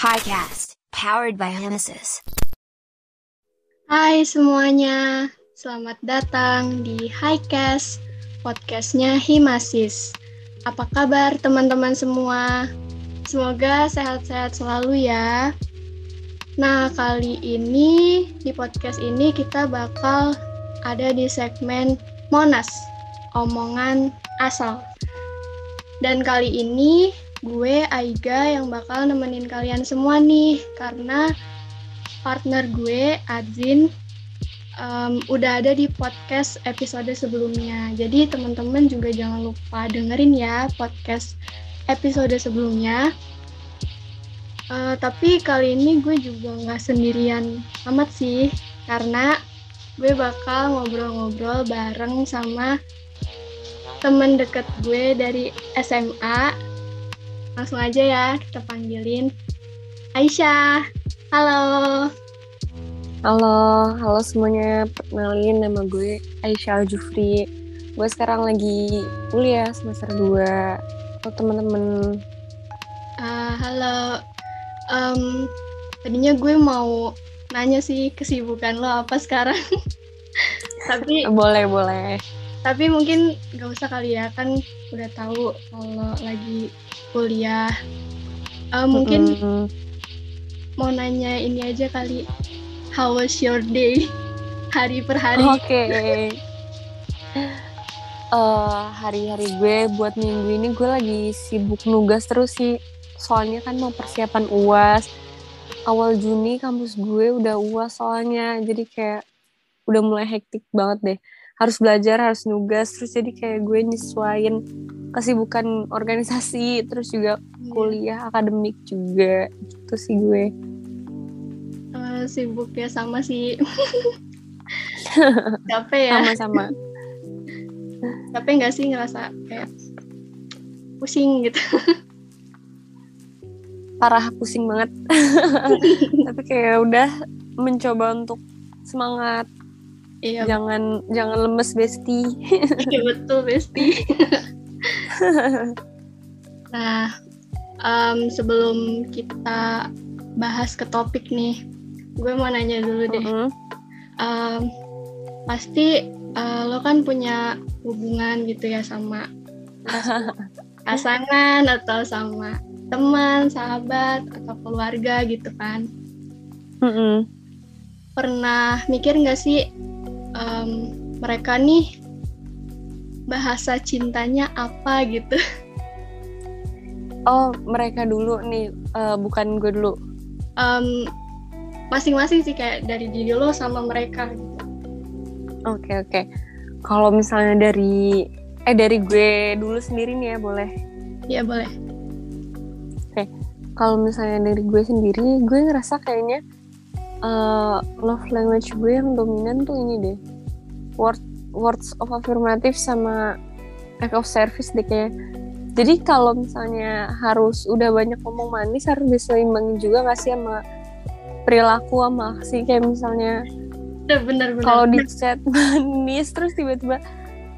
Highcast, powered by Genesis. Hai semuanya, selamat datang di Highcast, podcastnya Himasis. Apa kabar teman-teman semua? Semoga sehat-sehat selalu ya. Nah, kali ini di podcast ini kita bakal ada di segmen Monas, omongan asal. Dan kali ini gue Aiga yang bakal nemenin kalian semua nih karena partner gue Adzin um, udah ada di podcast episode sebelumnya. Jadi teman-teman juga jangan lupa dengerin ya podcast episode sebelumnya. Uh, tapi kali ini gue juga nggak sendirian amat sih karena gue bakal ngobrol-ngobrol bareng sama temen deket gue dari SMA Langsung aja ya kita panggilin Aisyah. Halo. Halo, halo semuanya. Perkenalin nama gue Aisyah Jufri. Gue sekarang lagi kuliah semester 2. Halo teman-teman. Uh, halo. Um, tadinya gue mau nanya sih kesibukan lo apa sekarang. Tapi boleh, boleh. Tapi mungkin gak usah kali ya kan udah tahu kalau lagi kuliah. Uh, mungkin mm -hmm. mau nanya ini aja kali, how was your day hari per hari? Oke. Okay. uh, eh, hari-hari gue buat minggu ini gue lagi sibuk nugas terus sih. Soalnya kan mau persiapan UAS. Awal Juni kampus gue udah UAS soalnya. Jadi kayak udah mulai hektik banget deh. Harus belajar, harus nugas. Terus jadi kayak gue nyesuain kesibukan organisasi terus juga iya. kuliah akademik juga gitu sih gue. Uh, sibuk ya sama sih. Capek ya. Sama-sama. Capek nggak sih ngerasa kayak pusing gitu? Parah pusing banget. Tapi kayak udah mencoba untuk semangat iya. jangan jangan lemes besti iya betul besti nah, um, sebelum kita bahas ke topik nih, gue mau nanya dulu deh. Uh -huh. um, pasti uh, lo kan punya hubungan gitu ya sama pasangan atau sama teman, sahabat atau keluarga gitu kan? Uh -uh. Pernah mikir nggak sih um, mereka nih bahasa cintanya apa gitu? Oh, mereka dulu nih, uh, bukan gue dulu. Um, masing-masing sih kayak dari diri lo sama mereka gitu. Oke okay, oke. Okay. Kalau misalnya dari eh dari gue dulu sendiri nih ya boleh? Iya boleh. Oke. Okay. Kalau misalnya dari gue sendiri, gue ngerasa kayaknya uh, love language gue yang dominan tuh ini deh. Word words of affirmative sama act of service deh kayaknya. Jadi kalau misalnya harus udah banyak ngomong manis harus diseimbangin juga gak sih sama perilaku sama aksi? Kayak misalnya bener, bener, kalau di chat manis terus tiba-tiba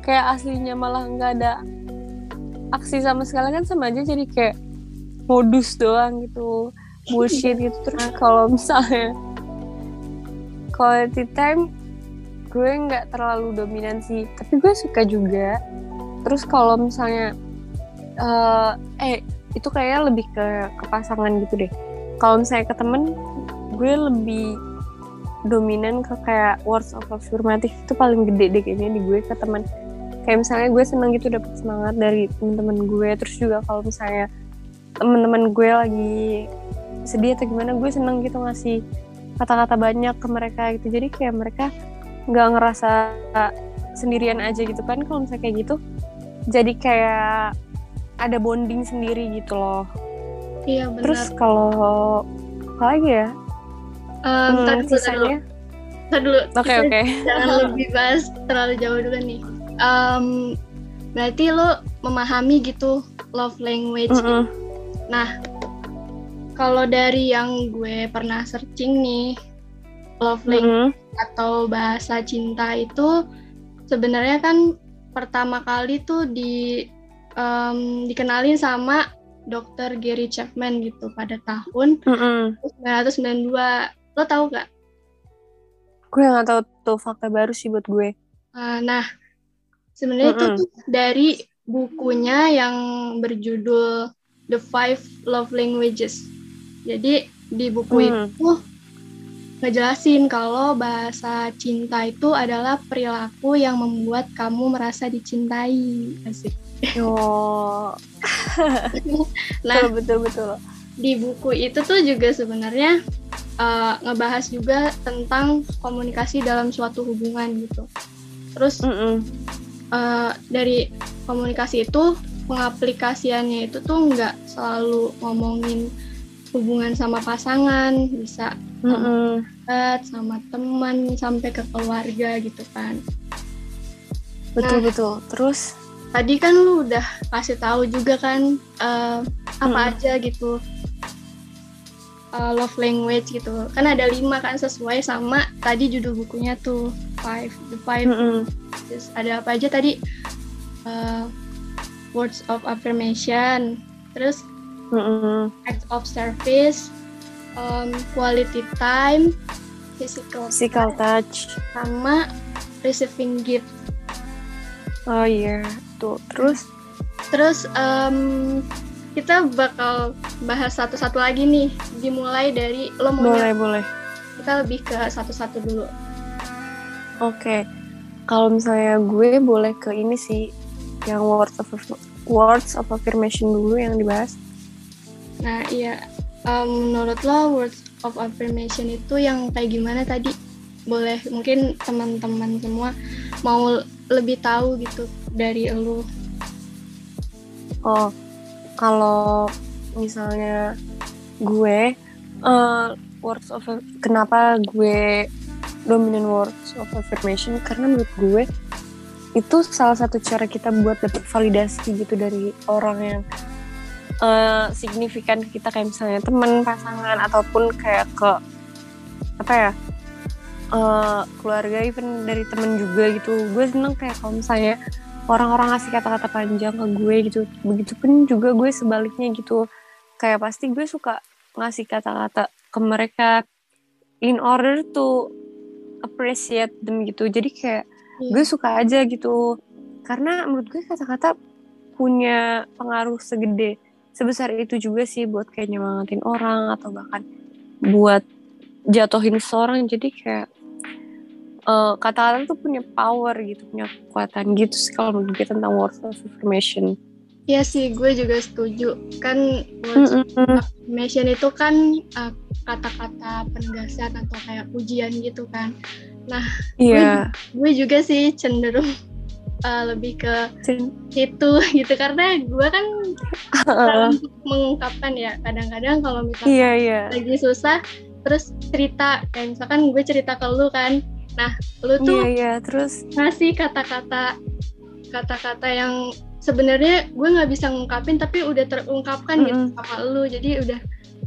kayak aslinya malah nggak ada aksi sama sekali kan sama aja jadi kayak modus doang gitu bullshit gitu. Terus kalau misalnya quality time gue nggak terlalu dominan sih tapi gue suka juga. Terus kalau misalnya uh, eh itu kayaknya lebih ke ke pasangan gitu deh. Kalau misalnya ke temen gue lebih dominan ke kayak words of affirmative. Itu paling gede deh kayaknya di gue ke teman kayak misalnya gue seneng gitu dapet semangat dari temen-temen gue. Terus juga kalau misalnya temen-temen gue lagi sedih atau gimana gue seneng gitu ngasih kata-kata banyak ke mereka gitu. Jadi kayak mereka nggak ngerasa sendirian aja gitu kan kalau misalnya kayak gitu. Jadi kayak ada bonding sendiri gitu loh. Iya benar. Terus kalau apa lagi ya? Um, hmm, tadi sisanya? dulu. Oke oke. Okay, okay. jangan lebih bahas terlalu jauh dulu nih. Um, berarti lo memahami gitu love language mm -hmm. nah kalau dari yang gue pernah searching nih love language mm -hmm atau bahasa cinta itu sebenarnya kan pertama kali tuh di um, dikenalin sama Dr. Gary Chapman gitu pada tahun Mm-mm. 1992. Lo tahu gak? Gue nggak tahu tuh fakta baru sih buat gue. Uh, nah, sebenarnya itu Mm-mm. tuh dari bukunya yang berjudul The Five Love Languages. Jadi di buku Hmm. itu ngejelasin kalau bahasa cinta itu adalah perilaku yang membuat kamu merasa dicintai. Asik. Oh, Nah, betul betul betul. di buku itu tuh juga sebenarnya uh, ngebahas juga tentang komunikasi dalam suatu hubungan gitu. Terus Mm-mm. uh, dari komunikasi itu pengaplikasiannya itu tuh nggak selalu ngomongin hubungan sama pasangan, bisa Mm-mm. dekat sama teman sampai ke keluarga gitu kan. Betul betul. Terus Tadi kan lu udah kasih tahu juga kan uh, apa Mm. aja gitu uh, love language gitu. Kan ada lima kan sesuai sama tadi judul bukunya tuh five the five Mm-mm. Terus ada apa aja tadi? Uh, words of affirmation, terus Mm-mm. act of service, um, quality time, physical, physical touch. sama receiving gift. Oh iya, tuh. Terus Terus um, kita bakal bahas satu-satu lagi nih, dimulai dari lo mau boleh boleh. kita lebih ke satu-satu dulu. Oke. Kalau misalnya gue boleh ke ini sih yang words of words of affirmation dulu yang dibahas. Nah iya, um, menurut lo words of affirmation itu yang kayak gimana tadi? Boleh mungkin teman-teman semua mau lebih tahu gitu dari lo. Oh, kalau misalnya gue eh, words of kenapa gue dominant words of affirmation karena menurut gue itu salah satu cara kita buat dapat validasi gitu dari orang yang eh, signifikan ke kita kayak misalnya teman pasangan ataupun kayak ke apa ya eh, keluarga even dari temen juga gitu. Gue seneng kayak kalau misalnya orang-orang ngasih kata-kata panjang ke gue gitu. Begitupun juga gue sebaliknya gitu. Kayak pasti gue suka ngasih kata-kata ke mereka in order to appreciate them gitu. Jadi kayak gue suka aja gitu. Karena menurut gue kata-kata punya pengaruh segede sebesar itu juga sih buat kayak nyemangatin orang atau bahkan buat jatuhin seseorang. Jadi kayak eh, kata-kata tuh punya power gitu punya kekuatan gitu sih kalau menurut gue tentang words of affirmation. Iya sih, gue juga setuju. Kan words affirmation itu kan uh, kata-kata penegasan atau kayak pujian gitu kan. iya. Gue juga sih cenderung uh, lebih ke Cin- situ gitu. Karena gue kan untuk mengungkapkan ya kadang-kadang kalau misalnya iya iya. lagi susah terus cerita kayak misalkan gue cerita ke lu kan. Nah lu tuh iya iya terus? ngasih kata-kata kata-kata yang sebenarnya gue nggak bisa ngungkapin tapi udah terungkapkan gitu Mm-mm. sama lu. Jadi udah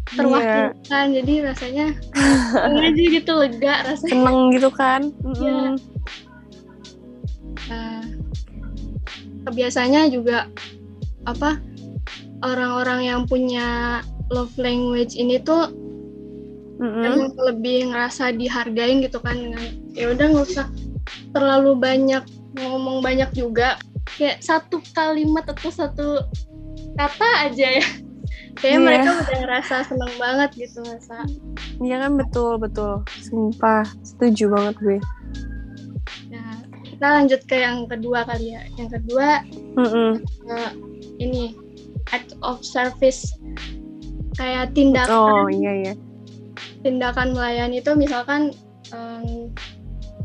terwakilkan jadi rasanya aja gitu lega rasanya. Seneng gitu kan? Mm-mm. Iya. Nah, biasanya juga apa orang-orang yang punya love language ini tuh Mm-mm. emang lebih ngerasa dihargain gitu kan dengan ya udah nggak usah terlalu banyak ngomong banyak juga. Kayak satu kalimat atau satu kata aja ya. Kayak Iya. mereka udah ngerasa seneng banget gitu ngerasa Iya kan betul betul. Sumpah setuju banget gue. Nah kita lanjut ke yang kedua kali ya. Yang kedua eh, ini act of service. Kayak tindakan. Oh iya iya. Tindakan melayani itu misalkan em,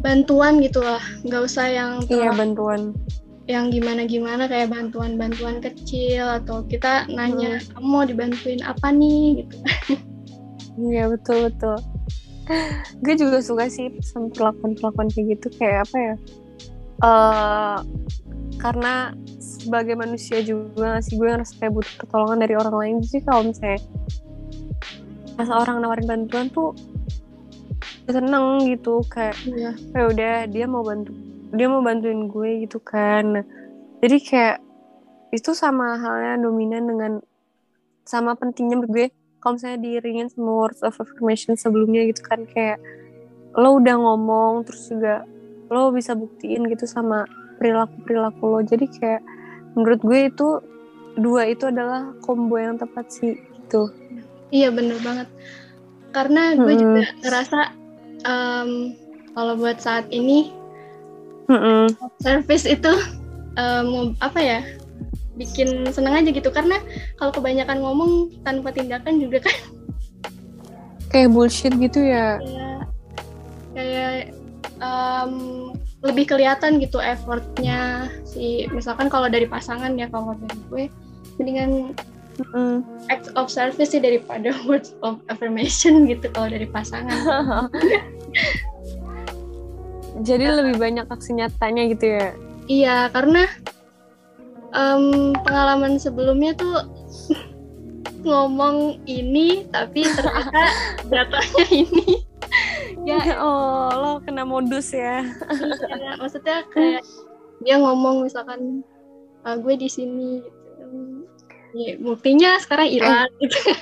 bantuan gitu lah. Nggak usah yang iya bantuan. yang gimana-gimana kayak bantuan-bantuan kecil atau kita nanya kamu mau dibantuin apa nih? gitu. Iya betul betul. Gue juga suka sih sama perlakuan perlakuan kayak gitu. Kayak apa ya? Eh karena sebagai manusia juga sih gue ngerasa kayak butuh pertolongan dari orang lain jadi kalau misalnya pas orang nawarin bantuan tuh seneng gitu kayak Iya. ya udah dia mau bantu dia mau bantuin gue gitu kan Nah, jadi kayak itu sama halnya dominan dengan sama pentingnya menurut gue kalau misalnya diiringin sama words of affirmation sebelumnya gitu kan kayak lo udah ngomong terus juga lo bisa buktiin gitu sama perilaku perilaku lo jadi kayak menurut gue itu dua itu adalah combo yang tepat sih gitu Iya bener banget. Karena gue Mm-mm. juga ngerasa em, kalau buat saat ini Mm-mm. service itu em, apa ya bikin seneng aja gitu karena kalau kebanyakan ngomong tanpa tindakan juga kan kayak bullshit gitu ya kayak kayak em, lebih kelihatan gitu effortnya si misalkan kalau dari pasangan ya kalau dari gue mendingan Mm-mm. act of service sih daripada words of affirmation gitu kalau dari pasangan jadi lebih banyak aksi nyatanya gitu ya Iya, karena em, pengalaman sebelumnya tuh ngomong ini, tapi ternyata jatuhnya ini. Ya, oh lo kena modus ya iya, maksudnya kayak dia ngomong misalkan "Ah, gue di sini. Gitu. Ya, buktinya sekarang hilang. gitu.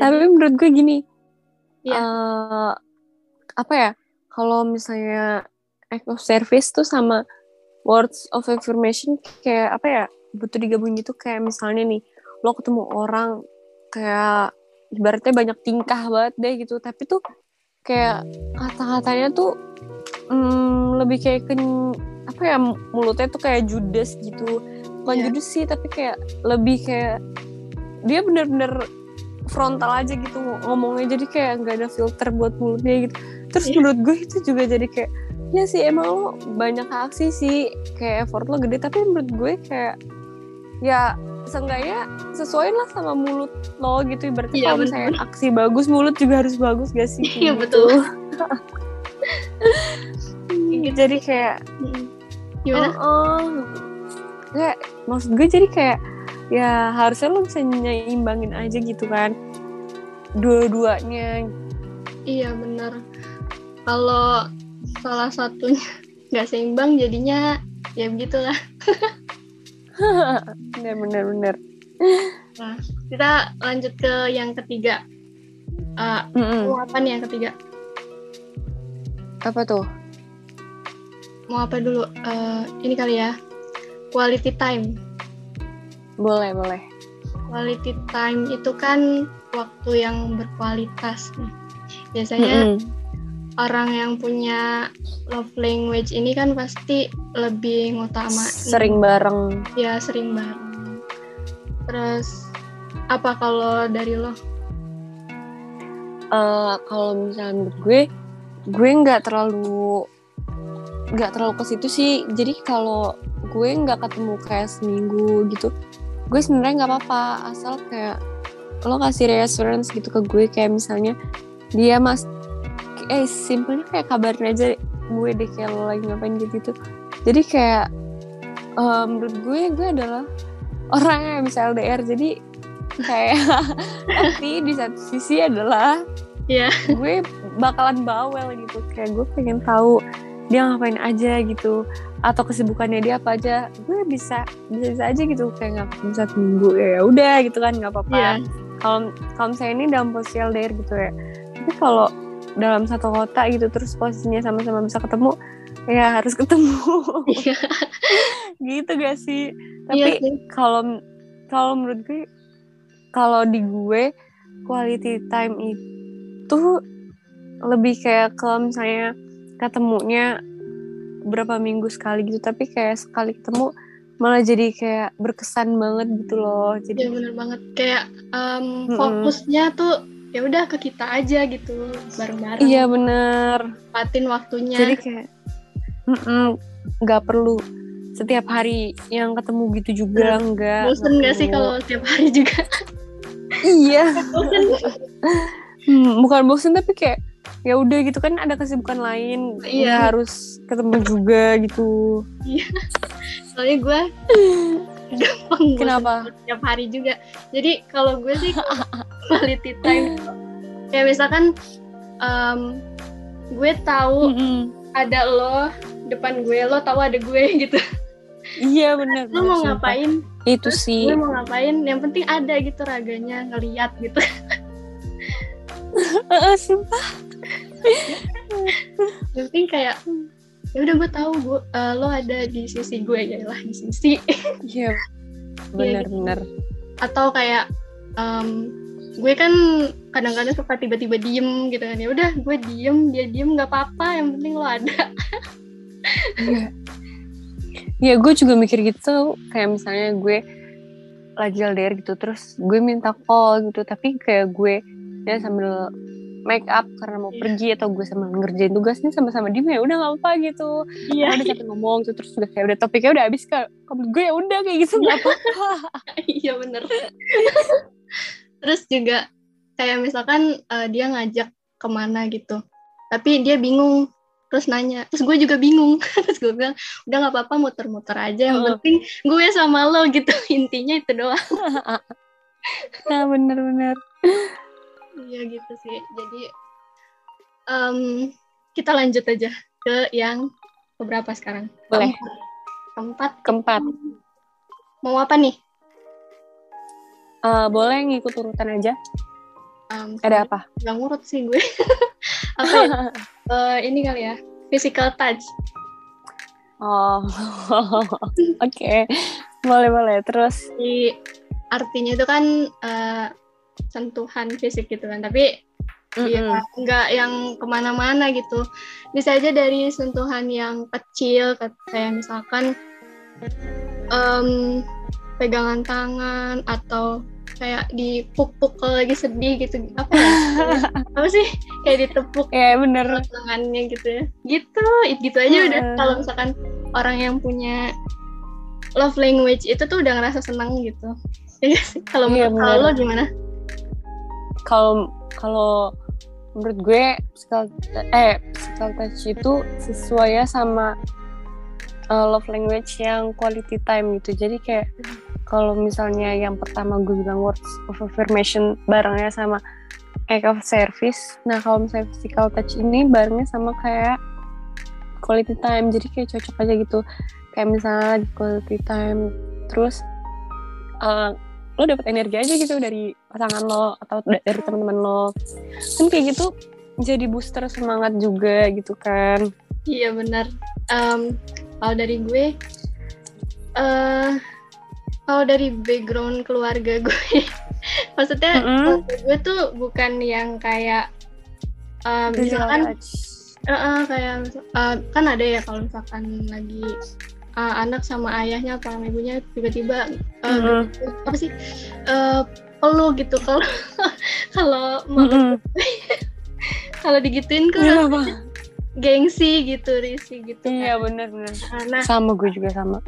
tapi menurut gue gini Iya. eh, apa ya kalau misalnya act of service tuh sama words of affirmation kayak apa ya butuh digabung gitu kayak misalnya nih lo ketemu orang kayak ibaratnya banyak tingkah banget deh gitu. Tapi tuh kayak kata-katanya tuh mm, lebih kayak ke apa ya mulutnya tuh kayak judes gitu. Bukan Iya. judes sih tapi kayak lebih kayak dia bener-bener frontal aja gitu ngomongnya. Jadi kayak nggak ada filter buat mulutnya gitu. Terus Iya. menurut gue itu juga jadi kayak ya sih emang lo banyak aksi sih. Kayak effort lo gede. Tapi menurut gue kayak ya seenggaknya sesuaiin lah sama mulut lo gitu ibaratnya Iya, kalau misalnya aksi bagus mulut juga harus bagus gak sih Iya, Gitu. betul. jadi kayak Mm. Gimana? Oh, Kayak maksud gue jadi kayak ya harusnya lo bisa nyeimbangin aja gitu kan. Dua-duanya. Iya benar. Kalau salah satunya nggak seimbang jadinya ya begitulah. bener bener bener. Nah, kita lanjut ke yang ketiga. Mm-mm. mau apa nih yang ketiga? Apa tuh? Mau apa dulu? Eh, ini kali ya. Quality time. Boleh boleh. Quality time itu kan waktu yang berkualitas nih. Biasanya Mm-mm. Orang yang punya love language ini kan pasti lebih ngutamain Sering bareng. ya sering bareng. Terus apa kalau dari lo? Eh, kalau misalnya menurut gue, gue nggak terlalu nggak terlalu ke situ sih. Jadi kalau gue nggak ketemu kayak seminggu gitu, gue sebenarnya nggak apa-apa asal kayak lo kasih reassurance gitu ke gue kayak misalnya dia mas eh simpelnya kayak kabarin aja gue deh kayak lo lagi ngapain gitu gitu. Jadi kayak eh, menurut gue gue adalah orang yang bisa LDR jadi kayak tapi di satu sisi adalah Iya. gue bakalan bawel gitu. Kayak gue pengen tahu dia ngapain aja gitu atau kesibukannya dia apa aja. Gue bisa bisa, bisa aja gitu. Kayak nggak satu minggu. Ya ya udah gitu kan nggak apa-apa. Iya. kalau kalau misalnya ini dalam posisi LDR gitu ya. Tapi kalau dalam satu kota gitu terus posisinya sama-sama bisa ketemu ya harus ketemu Iya. gitu gak sih Iya tapi kalau kalau menurut gue kalau di gue quality time itu lebih kayak kalau misalnya ketemunya berapa minggu sekali gitu tapi kayak sekali ketemu malah jadi kayak berkesan banget gitu loh jadi bener banget. Kayak Mm-mm. fokusnya tuh ya udah ke kita aja gitu bareng-bareng. iya bener Patin waktunya. jadi kayak nggak perlu setiap hari yang ketemu gitu juga enggak Bosen gak sih kalau tiap hari juga? iya Bosen. Hmm, bukan bosen tapi kayak ya udah gitu kan ada kesibukan lain Iya. harus ketemu juga gitu Soalnya gue gampang kenapa tiap hari juga. Jadi kalau gue sih quality time kayak misalkan em, gue tahu Mm-mm. ada lo depan gue, lo tahu ada gue gitu. iya bener Lo mau sumpah. ngapain? itu Terus sih gue mau ngapain yang penting ada gitu raganya ngeliat gitu sumpah. yang penting kayak ya udah gue tahu gue eh, lo ada di sisi gue ya lah di sisi. Iya benar-benar atau kayak em, gue kan kadang-kadang suka tiba-tiba diem gitu kan. Ya udah gue diem dia diem nggak apa-apa yang penting lo ada. Iya. Ya gue juga mikir gitu. Kayak misalnya gue lagi LDR gitu terus gue minta call gitu. Tapi kayak gue ya sambil make up karena mau Iya. pergi atau gue sambil ngerjain tugasnya sama-sama dia ya udah nggak apa gitu. Iya. Karena udah capek ngomong gitu terus udah kayak udah topiknya udah habis kalau gue ya udah kayak gitu. Nggak apa-apa. Iya bener. Terus juga kayak misalkan eh, dia ngajak ke mana gitu tapi dia bingung terus nanya terus gue juga bingung. Terus gue bilang udah nggak apa-apa muter-muter aja yang Heeh. penting gue sama lo gitu. Intinya itu doang. Nah bener-bener iya gitu sih. Jadi em, kita lanjut aja ke yang keberapa sekarang? Boleh. Keempat. Keempat. Mau apa nih? Eh, boleh ngikut urutan aja. Em, ada apa? nggak ngurut sih gue. Apa ya? Eh, ini kali ya. Physical touch. Oh oke. Boleh boleh. Terus? Di artinya itu kan eh, sentuhan fisik gitu kan. Tapi ya Mm-mm. nggak yang ke mana-mana gitu. Bisa aja dari sentuhan yang kecil ke- kayak misalkan em, pegangan tangan atau kayak dipuk-puk kalau lagi sedih gitu. Apa ya? Apa sih? Kayak ditepuk ya bener. tangannya gitu ya. Gitu it- gitu aja udah. Heeh. kalau misalkan orang yang punya love language itu tuh udah ngerasa senang gitu. Ya sih? kalau Iya, menurut lo gimana kalau kalau menurut gue physical eh physical touch itu sesuai ya sama uh, love language yang quality time gitu. Jadi kayak kalau misalnya yang pertama gue bilang words of affirmation barengnya sama act of service. Nah kalau misalnya physical touch ini barengnya sama kayak quality time. Jadi kayak cocok aja gitu. Kayak misalnya quality time. Terus uh, lo dapet energi aja gitu dari pasangan lo atau da- dari teman-teman lo. Kan kayak gitu jadi booster semangat juga gitu kan. Iya benar. Em, kalau dari gue eh kalau dari background keluarga gue maksudnya Mm-mm. keluarga gue tuh bukan yang kayak em, misalkan Eh, eh, kayak eh, kan ada ya kalau misalkan lagi eh, anak sama ayahnya atau sama ibunya tiba-tiba eh, Mm-mm. apa sih eh peluk gitu kalau kalau mau- Mm-mm. kalau digituin apa? gengsi gitu risih gitu iya kan. bener-bener nah sama gue juga sama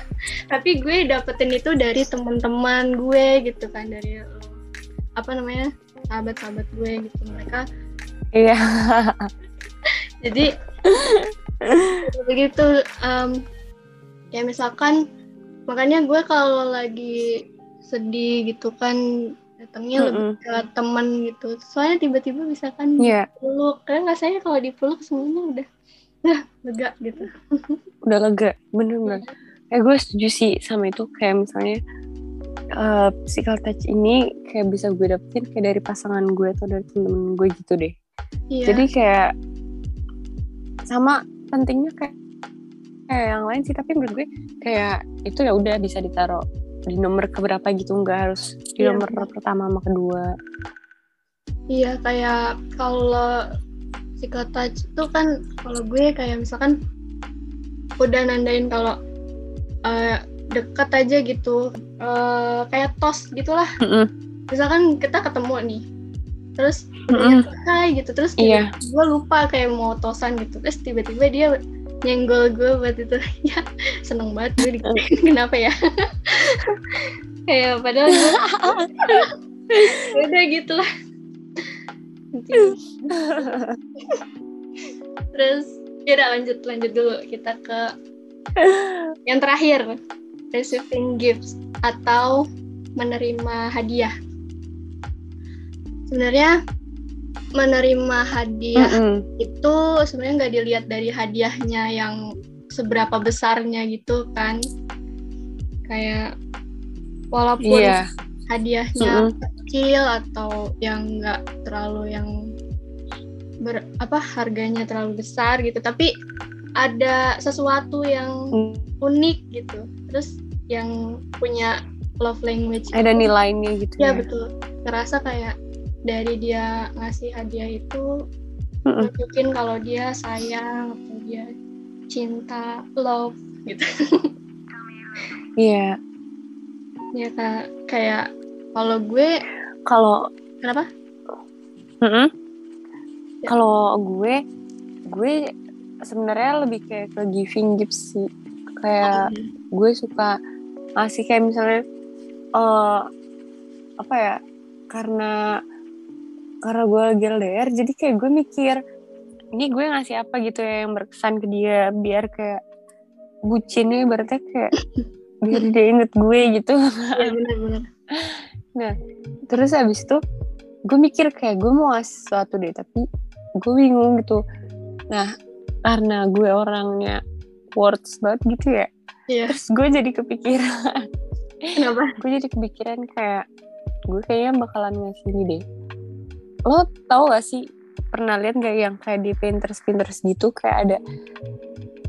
tapi gue dapetin itu dari teman-teman gue gitu kan dari eh, apa namanya sahabat-sahabat gue gitu mereka iya jadi begitu em, ya misalkan makanya gue kalau lagi sedih gitu kan datangnya lebih Mm-mm. ke teman gitu. Soalnya tiba-tiba bisa kan iya. dipeluk. Karena rasanya kalau dipeluk semuanya udah lega gitu. Udah lega bener-bener eh gue setuju sih sama itu. Kayak misalnya eh, physical touch ini kayak bisa gue dapetin kayak dari pasangan gue atau dari temen gue gitu deh. Iya. Jadi kayak sama pentingnya kayak kayak yang lain sih tapi menurut gue kayak itu ya udah bisa ditaruh di nomor keberapa gitu nggak harus di Iya, nomor pertama sama kedua iya kayak kalau physical touch itu kan kalau gue kayak misalkan udah nandain kalau eh, deket aja gitu eh, kayak tos gitulah Mm-mm. misalkan kita ketemu nih terus Mm-mm. hai gitu terus Iya. gue lupa kayak mau tosan gitu terus tiba-tiba dia nyenggol gue buat itu. Ya seneng banget gue digituin. kenapa ya? Kayak padahal gue udah gitu lah terus ya lanjut lanjut dulu. Kita ke yang terakhir. Receiving gifts atau menerima hadiah. Sebenarnya menerima hadiah Mm-mm. itu sebenarnya nggak dilihat dari hadiahnya yang seberapa besarnya gitu kan kayak walaupun Iya. hadiahnya Mm-mm. kecil atau yang nggak terlalu yang ber apa harganya terlalu besar gitu tapi ada sesuatu yang Mm. unik gitu terus yang punya love language Ada nilainya gitu ya ya. betul ngerasa kayak dari dia ngasih hadiah itu Mm-mm. nunjukin kalau dia sayang atau dia cinta love gitu Iya. ya kayak kayak kalau gue Kalau kenapa Mm-mm. Ya. Kalau gue, gue sebenarnya lebih kayak ke giving gifts sih. Kayak gue suka ngasih kayak misalnya eh apa ya? Karena karena gue lagi LDR, jadi kayak gue mikir ini gue ngasih apa gitu ya yang berkesan ke dia? Biar kayak bucinnya berarti kayak biar dia inget gue gitu. ya benar-benar terus habis itu gue mikir kayak gue mau ngasih sesuatu deh tapi gue bingung gitu. Nah karena gue orangnya words banget gitu ya Iya. terus gue jadi kepikiran. Kenapa? Gue jadi kepikiran kayak gue kayaknya bakalan ngasih ini deh lo tau gak sih pernah lihat gak yang kayak di Pinterest Pinterest gitu kayak ada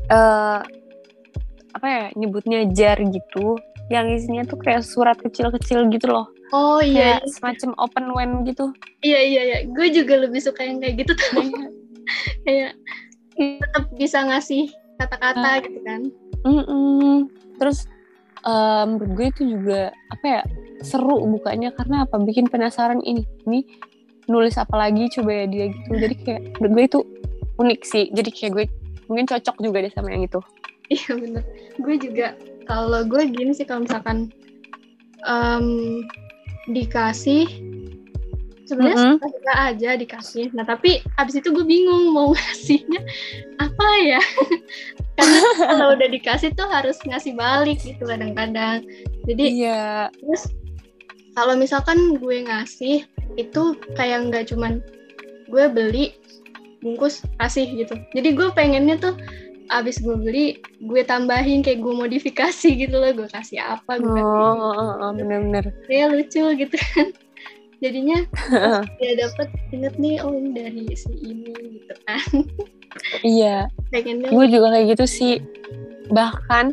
eh apa ya nyebutnya jar gitu yang isinya tuh kayak surat kecil-kecil gitu loh. Oh iya kayak semacam open when gitu. Iya iya iya. Gue juga lebih suka yang kayak gitu tuh kayak tetap bisa ngasih kata-kata gitu kan. Mm-mm. Terus eh, menurut gue itu juga apa ya seru bukanya. Karena apa? Bikin penasaran ini ini nulis apa lagi coba ya dia gitu. Jadi kayak menurut gue itu unik sih. Jadi kayak gue mungkin cocok juga deh sama yang itu. Iya bener. Gue juga kalau gue gini sih kalau misalkan em, dikasih sebenarnya Mm-mm. suka-suka aja dikasih. Nah tapi abis itu gue bingung mau ngasihnya apa ya. Karena kalau udah dikasih tuh harus ngasih balik gitu kadang-kadang. Jadi iya. terus kalau misalkan gue ngasih itu kayak nggak cuman gue beli bungkus kasih gitu. Jadi gue pengennya tuh abis gue beli gue tambahin kayak gue modifikasi gitu loh. Gue kasih apa gue oh, oh, oh, oh, bener-bener. Kayak lucu gitu kan. Jadinya dia dapet inget nih oh ini dari si ini gitu kan. Iya. Pengennya gue juga kayak gitu sih. Bahkan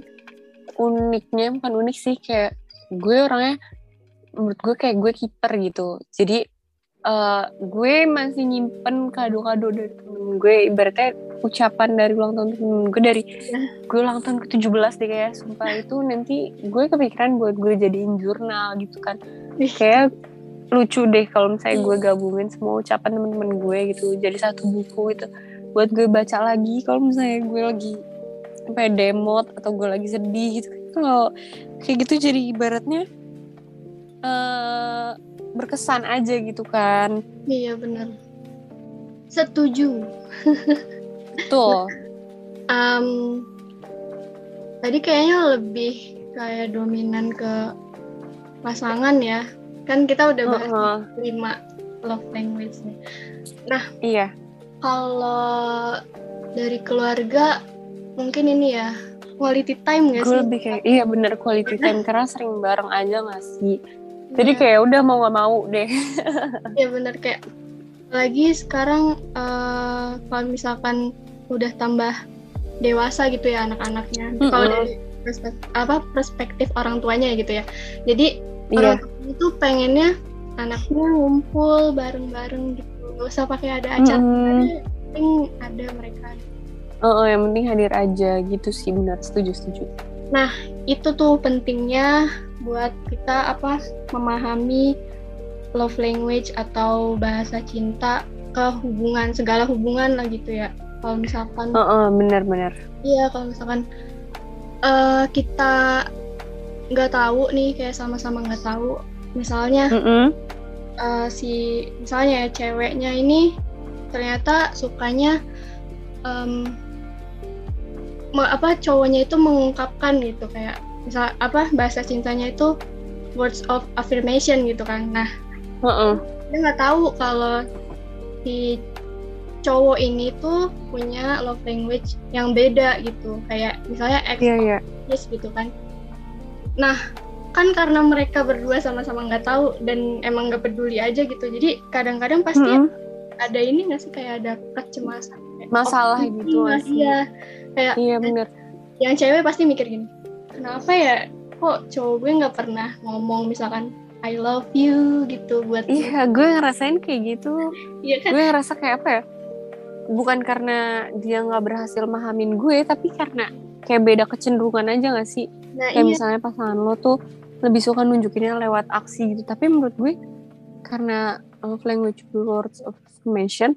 uniknya bukan unik sih kayak gue orangnya menurut gue kayak gue kiper gitu. Jadi eh, gue masih nyimpen kado-kado dari temen gue. Ibaratnya ucapan dari ulang tahun temen gue dari gue ulang tahun ke 17 deh kayak sumpah. Itu nanti gue kepikiran buat gue jadiin jurnal gitu kan. Kayak lucu deh kalau misalnya gue gabungin semua ucapan temen-temen gue gitu. Jadi satu buku gitu. Buat gue baca lagi kalau misalnya gue lagi sampai demot atau gue lagi sedih gitu. Kalau kayak gitu jadi ibaratnya eh berkesan aja gitu kan. Iya bener setuju. Tuh Em, tadi kayaknya lebih kayak dominan ke pasangan ya. Kan kita udah bahas Heeh, lima love language nih. iya. Kalau dari keluarga mungkin ini ya quality time gak gue sih? lebih kayak iya bener quality time. Karena sering bareng aja gak sih jadi Iya, kayak udah mau gak mau deh. Iya bener. Kayak lagi sekarang eh, kalau misalkan udah tambah dewasa gitu ya anak-anaknya. Kalau Mm-mm. dari perspektif, apa perspektif orang tuanya gitu ya. Jadi iya. orang tua itu pengennya anaknya ngumpul bareng-bareng gitu. Nggak usah pakai ada acara. Yang penting ada mereka. Oh, oh, yang penting hadir aja gitu sih benar setuju setuju. Itu tuh pentingnya buat kita apa memahami love language atau bahasa cinta ke hubungan segala hubungan lah gitu ya. Kalau misalkan oh, oh, benar benar iya kalau misalkan eh, kita nggak tahu nih kayak sama-sama nggak tahu. Misalnya Mm-mm. eh, si misalnya ya ceweknya ini ternyata sukanya me- apa cowoknya itu mengungkapkan gitu kayak misal apa bahasa cintanya itu words of affirmation gitu kan. Nah oh. dia nggak tahu kalau si cowok ini tuh punya love language yang beda gitu. Kayak misalnya ex iya iya. Yes gitu kan. Nah, kan karena mereka berdua sama-sama nggak tahu dan emang nggak peduli aja gitu. Jadi kadang-kadang pasti Mm-mm. ada ini nggak sih? Kayak ada kecemasan kayak, Masalah gitu iya. Kayak iya bener. yang cewek pasti mikir gini kenapa ya? Kok cowok gue nggak pernah ngomong misalkan I love you gitu buat iya gue ngerasain kayak gitu. Iya kan? Gue ngerasa kayak apa ya? Bukan karena dia nggak berhasil mahamin gue tapi karena kayak beda kecenderungan aja gak sih? Nah kayak iya. misalnya pasangan lo tuh lebih suka nunjukinnya lewat aksi gitu. Tapi menurut gue karena love language words of affirmation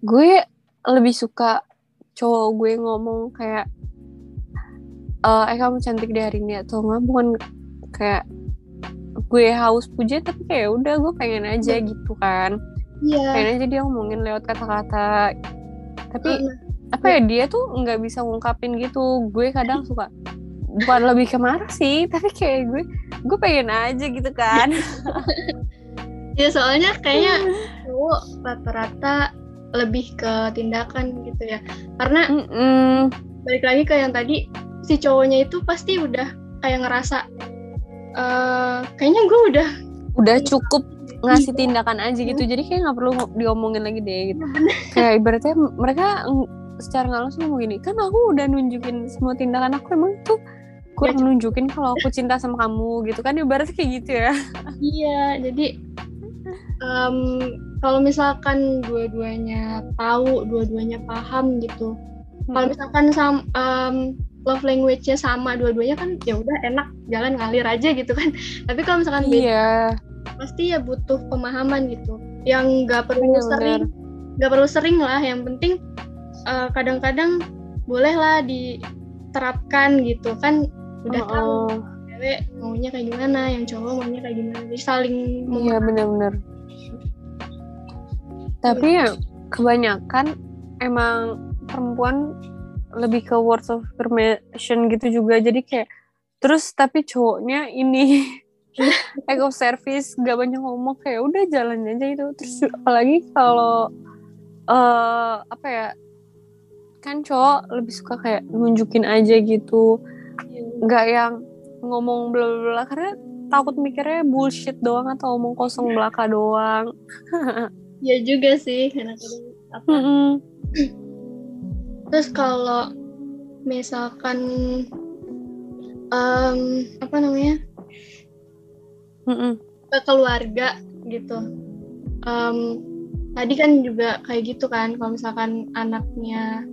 gue lebih suka cowok gue ngomong kayak eh eh kamu cantik di hari ini atau enggak? Bukan kayak gue haus puja tapi kayak udah gue pengen aja gitu kan. Iya. Pengen aja dia ngomongin lewat kata-kata. Tapi Heeh. apa ya dia tuh nggak bisa ngungkapin gitu. Gue kadang suka bukan lebih ke marah sih tapi kayak gue gue pengen aja gitu kan. Ya soalnya kayaknya cowok rata-rata lebih ke tindakan gitu ya. Karena Mm-mm. balik lagi ke yang tadi si cowoknya itu pasti udah kayak ngerasa eh kayaknya gue udah udah cukup ngasih Iya. tindakan aja gitu. Jadi kayak nggak perlu diomongin lagi deh gitu. Kayak ibaratnya mereka secara nggak langsung ngomong gini kan aku udah nunjukin semua tindakan aku emang tuh kurang nunjukin kalau aku cinta sama kamu gitu kan ibaratnya kayak gitu ya. Iya jadi em, kalau misalkan dua-duanya tahu dua-duanya paham gitu. Kalau misalkan sam em, love language-nya sama dua-duanya kan ya udah enak jalan ngalir aja gitu kan. Tapi kalau misalkan beda iya. pasti ya butuh pemahaman gitu. Yang nggak perlu Bener-bener. sering nggak perlu sering lah. Yang penting eh, kadang-kadang bolehlah diterapkan gitu kan. Udah tahu Oh, cewek maunya kayak gimana yang cowok maunya kayak gimana. Jadi saling iya bener-bener. Tapi ya kebanyakan emang perempuan lebih ke words of affirmation gitu juga. Jadi kayak terus tapi cowoknya ini ego service gak banyak ngomong kayak udah jalan aja itu terus apalagi kalau eh apa ya kan cowok lebih suka kayak nunjukin aja gitu. Nggak yang ngomong bla bla bla karena takut mikirnya bullshit doang atau omong kosong belaka doang. Ya juga sih kadang-kadang apa. terus kalau misalkan em, apa namanya? Mm-mm. ke keluarga gitu. Em, tadi kan juga kayak gitu kan kalau misalkan anaknya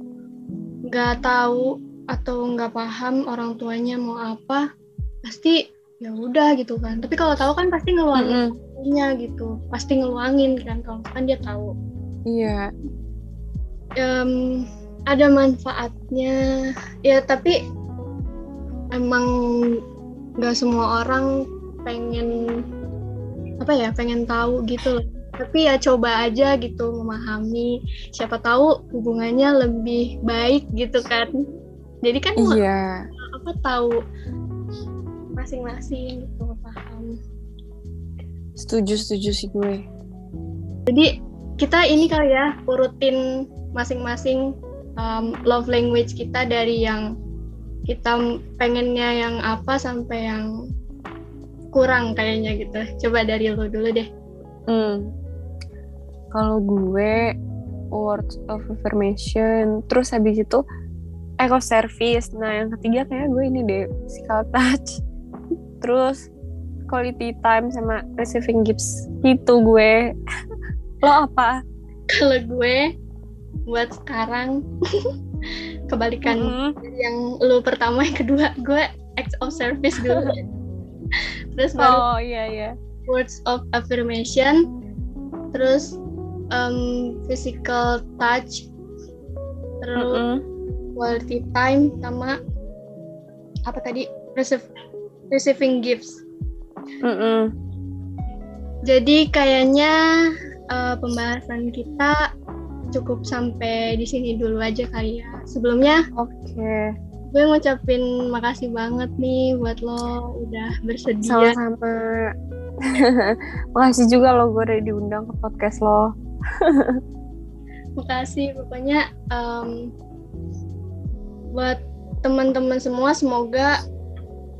nggak tahu atau nggak paham orang tuanya mau apa pasti ya udah gitu kan. Tapi kalau tahu kan pasti ngeluangin Mm-mm. waktunya gitu. Pasti ngeluangin kan kalau misalkan dia tahu. Iya. Em, ada manfaatnya. Ya tapi emang nggak semua orang pengen apa ya pengen tahu gitu loh. Tapi ya coba aja gitu memahami. Siapa tahu hubungannya lebih baik gitu kan. Jadi kan iya. apa tahu masing-masing gitu paham. Setuju setuju sih gue. Jadi kita ini kali ya urutin masing-masing um, love language kita dari yang kita pengennya yang apa sampai yang kurang kayaknya gitu. Coba dari lu dulu deh. Hmm. Kalau gue words of affirmation, terus habis itu eco service. Nah, yang ketiga kayak gue ini deh, physical touch. Terus quality time sama receiving gifts. Gitu gue. Lo apa? Kalau gue buat sekarang kebalikan Mm-mm. dari yang lu pertama, yang kedua gue acts of service dulu. Terus baru Oh iya iya. words of affirmation, terus um, physical touch, terus Mm-mm. quality time sama apa tadi receive, receiving gifts. Mm-mm. Jadi kayaknya uh, pembahasan kita cukup sampai di sini dulu aja kali ya. Sebelumnya Oke. gue ngucapin makasih banget nih buat lo udah bersedia. Sama-sama. Makasih juga lo gue udah diundang ke podcast lo. Makasih pokoknya um, buat teman-teman semua semoga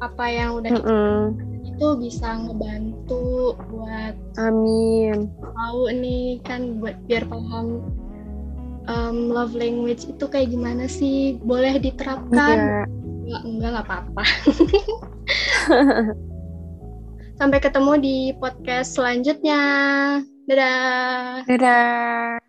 apa yang udah kita Mm-mm. di tuh bisa ngebantu buat Amin. tahu nih kan buat biar paham um, love language itu kayak gimana sih? Boleh diterapkan? Iya. enggak enggak nggak apa-apa. Sampai ketemu di podcast selanjutnya. Dadah. Dadah.